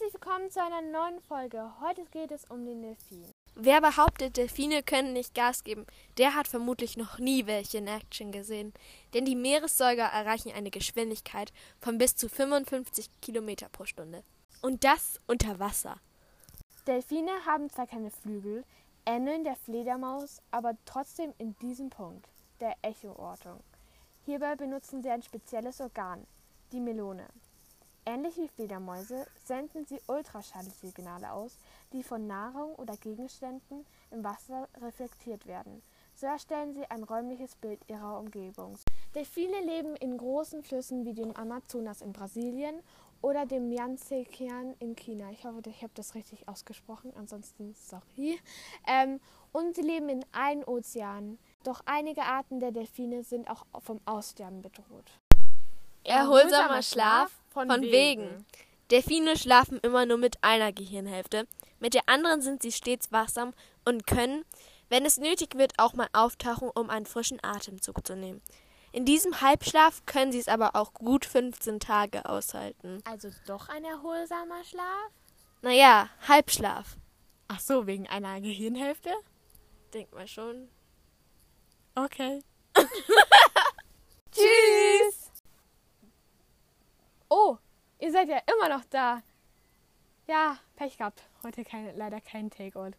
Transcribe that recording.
willkommen zu einer neuen Folge. Heute geht es um den Delfin. Wer behauptet, Delfine können nicht Gas geben, der hat vermutlich noch nie welche in Action gesehen. Denn die Meeressäuger erreichen eine Geschwindigkeit von bis zu 55 Kilometer pro Stunde. Und das unter Wasser. Delfine haben zwar keine Flügel, ähneln der Fledermaus, aber trotzdem in diesem Punkt, der Echoortung. Hierbei benutzen sie ein spezielles Organ, die Melone. Ähnlich wie Fledermäuse senden sie Ultraschallsignale aus, die von Nahrung oder Gegenständen im Wasser reflektiert werden. So erstellen sie ein räumliches Bild ihrer Umgebung. Delfine leben in großen Flüssen wie dem Amazonas in Brasilien oder dem Yangtze-Kian in China. Ich hoffe, ich habe das richtig ausgesprochen, ansonsten sorry. Ähm, und sie leben in allen Ozeanen. Doch einige Arten der Delfine sind auch vom Aussterben bedroht. Erholsamer Schlaf von, von wegen. wegen. Delfine schlafen immer nur mit einer Gehirnhälfte. Mit der anderen sind sie stets wachsam und können, wenn es nötig wird, auch mal auftauchen, um einen frischen Atemzug zu nehmen. In diesem Halbschlaf können sie es aber auch gut 15 Tage aushalten. Also doch ein erholsamer Schlaf? Naja, Halbschlaf. Ach so, wegen einer Gehirnhälfte? Denk mal schon. Okay. seid ja immer noch da. Ja, Pech gehabt. Heute keine, leider kein Takeout.